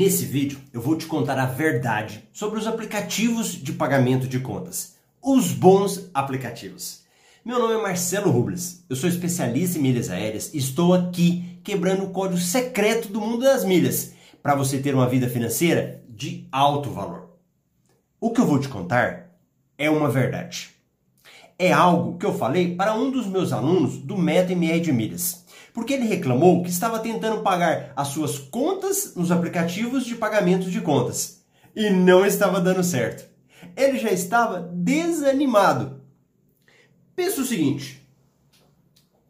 Nesse vídeo eu vou te contar a verdade sobre os aplicativos de pagamento de contas, os bons aplicativos. Meu nome é Marcelo Rubles, eu sou especialista em milhas aéreas e estou aqui quebrando o código secreto do mundo das milhas para você ter uma vida financeira de alto valor. O que eu vou te contar é uma verdade. É algo que eu falei para um dos meus alunos do Meta MR de Milhas porque ele reclamou que estava tentando pagar as suas contas nos aplicativos de pagamento de contas e não estava dando certo. Ele já estava desanimado. Pensa o seguinte: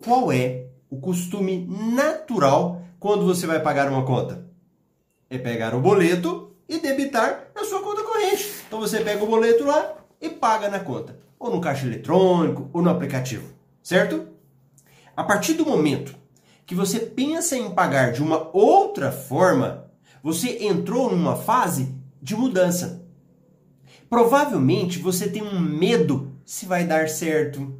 qual é o costume natural quando você vai pagar uma conta? É pegar o boleto e debitar na sua conta corrente. Então você pega o boleto lá e paga na conta, ou no caixa eletrônico, ou no aplicativo, certo? A partir do momento que você pensa em pagar de uma outra forma, você entrou numa fase de mudança. Provavelmente você tem um medo se vai dar certo,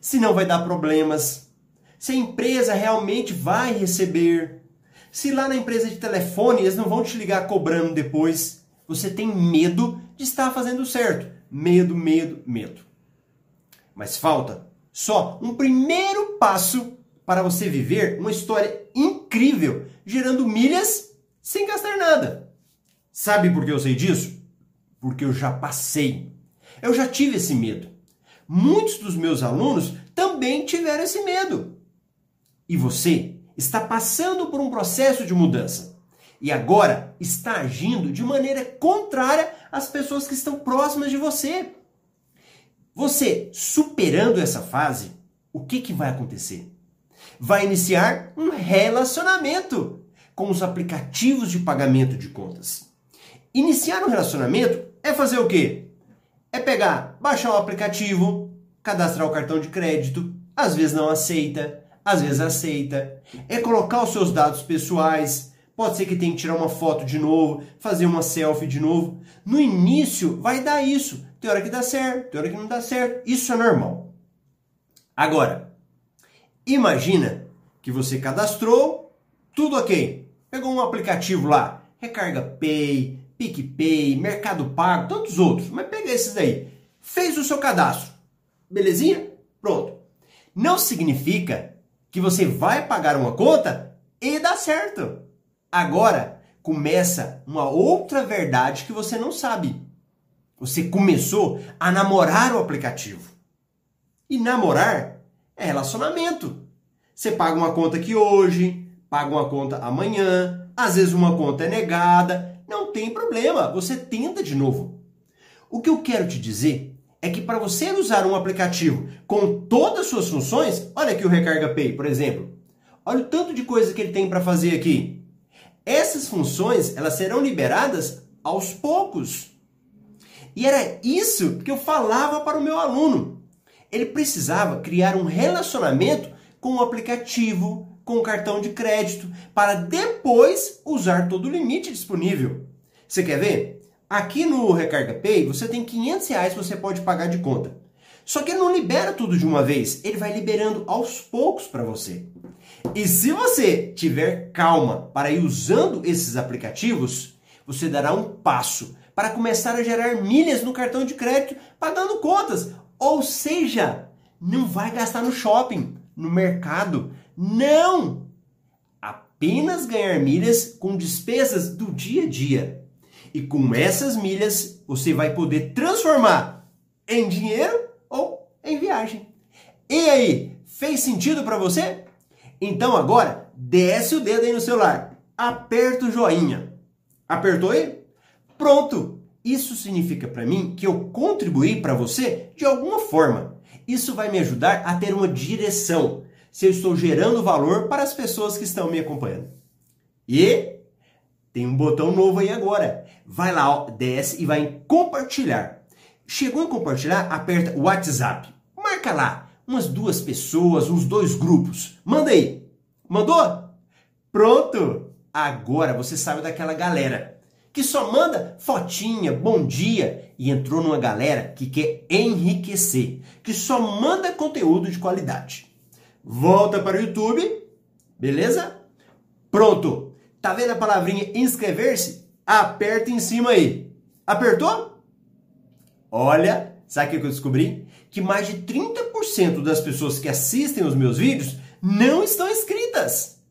se não vai dar problemas, se a empresa realmente vai receber, se lá na empresa de telefone eles não vão te ligar cobrando depois. Você tem medo de estar fazendo certo. Medo, medo, medo. Mas falta só um primeiro passo para você viver uma história incrível, gerando milhas sem gastar nada. Sabe por que eu sei disso? Porque eu já passei. Eu já tive esse medo. Muitos dos meus alunos também tiveram esse medo. E você está passando por um processo de mudança. E agora está agindo de maneira contrária às pessoas que estão próximas de você. Você superando essa fase, o que, que vai acontecer? Vai iniciar um relacionamento com os aplicativos de pagamento de contas. Iniciar um relacionamento é fazer o quê? É pegar, baixar o aplicativo, cadastrar o cartão de crédito, às vezes não aceita, às vezes aceita. É colocar os seus dados pessoais, pode ser que tenha que tirar uma foto de novo, fazer uma selfie de novo. No início vai dar isso. Tem hora que dá certo, tem hora que não dá certo. Isso é normal. Agora, Imagina que você cadastrou, tudo ok. Pegou um aplicativo lá, Recarga Pay, PicPay, Mercado Pago, tantos outros, mas pega esses aí. Fez o seu cadastro. Belezinha? Pronto. Não significa que você vai pagar uma conta e dá certo. Agora começa uma outra verdade que você não sabe. Você começou a namorar o aplicativo. E namorar é relacionamento. Você paga uma conta aqui hoje, paga uma conta amanhã, às vezes uma conta é negada, não tem problema, você tenta de novo. O que eu quero te dizer é que para você usar um aplicativo com todas as suas funções, olha aqui o Recarga Pay, por exemplo. Olha o tanto de coisa que ele tem para fazer aqui. Essas funções, elas serão liberadas aos poucos. E era isso que eu falava para o meu aluno ele precisava criar um relacionamento com o aplicativo, com o cartão de crédito, para depois usar todo o limite disponível. Você quer ver? Aqui no Recarga Pay, você tem 500 reais que você pode pagar de conta. Só que ele não libera tudo de uma vez, ele vai liberando aos poucos para você. E se você tiver calma para ir usando esses aplicativos, você dará um passo para começar a gerar milhas no cartão de crédito pagando contas ou seja, não vai gastar no shopping, no mercado. Não! Apenas ganhar milhas com despesas do dia a dia. E com essas milhas, você vai poder transformar em dinheiro ou em viagem. E aí, fez sentido para você? Então agora, desce o dedo aí no celular, aperta o joinha. Apertou aí? Pronto! Isso significa para mim que eu contribuí para você de alguma forma. Isso vai me ajudar a ter uma direção, se eu estou gerando valor para as pessoas que estão me acompanhando. E tem um botão novo aí agora. Vai lá, desce e vai em compartilhar. Chegou em compartilhar, aperta o WhatsApp. Marca lá umas duas pessoas, uns dois grupos. Manda aí. Mandou? Pronto! Agora você sabe daquela galera que só manda fotinha, bom dia e entrou numa galera que quer enriquecer, que só manda conteúdo de qualidade. Volta para o YouTube, beleza? Pronto! Tá vendo a palavrinha inscrever-se? Aperta em cima aí. Apertou? Olha, sabe o que eu descobri? Que mais de 30% das pessoas que assistem os meus vídeos não estão inscritas.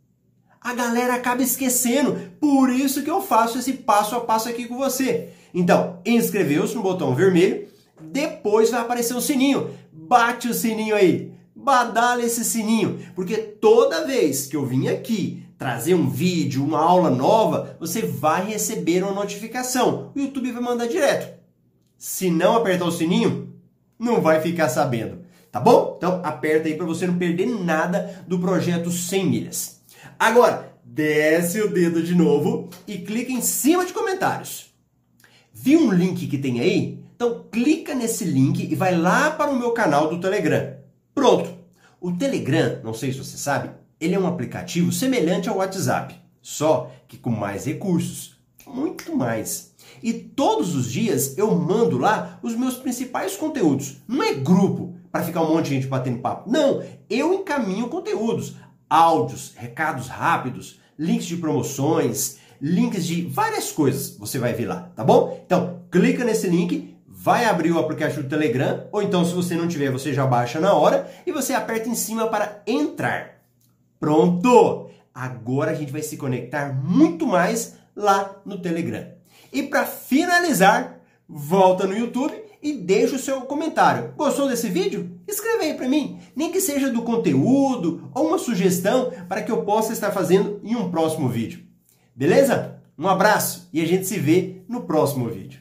A galera acaba esquecendo, por isso que eu faço esse passo a passo aqui com você. Então, inscreveu-se no botão vermelho, depois vai aparecer o sininho. Bate o sininho aí, badala esse sininho, porque toda vez que eu vim aqui trazer um vídeo, uma aula nova, você vai receber uma notificação. O YouTube vai mandar direto. Se não apertar o sininho, não vai ficar sabendo. Tá bom? Então aperta aí para você não perder nada do projeto 100 milhas. Agora, desce o dedo de novo e clica em cima de comentários. Viu um link que tem aí? Então clica nesse link e vai lá para o meu canal do Telegram. Pronto. O Telegram, não sei se você sabe, ele é um aplicativo semelhante ao WhatsApp, só que com mais recursos, muito mais. E todos os dias eu mando lá os meus principais conteúdos. Não é grupo para ficar um monte de gente batendo papo. Não, eu encaminho conteúdos, áudios, recados rápidos, links de promoções, links de várias coisas. Você vai ver lá, tá bom? Então, clica nesse link, vai abrir o aplicativo do Telegram, ou então se você não tiver, você já baixa na hora e você aperta em cima para entrar. Pronto! Agora a gente vai se conectar muito mais lá no Telegram. E para finalizar, volta no YouTube e deixa o seu comentário. Gostou desse vídeo? Escreve aí para mim, nem que seja do conteúdo ou uma sugestão para que eu possa estar fazendo em um próximo vídeo. Beleza? Um abraço e a gente se vê no próximo vídeo.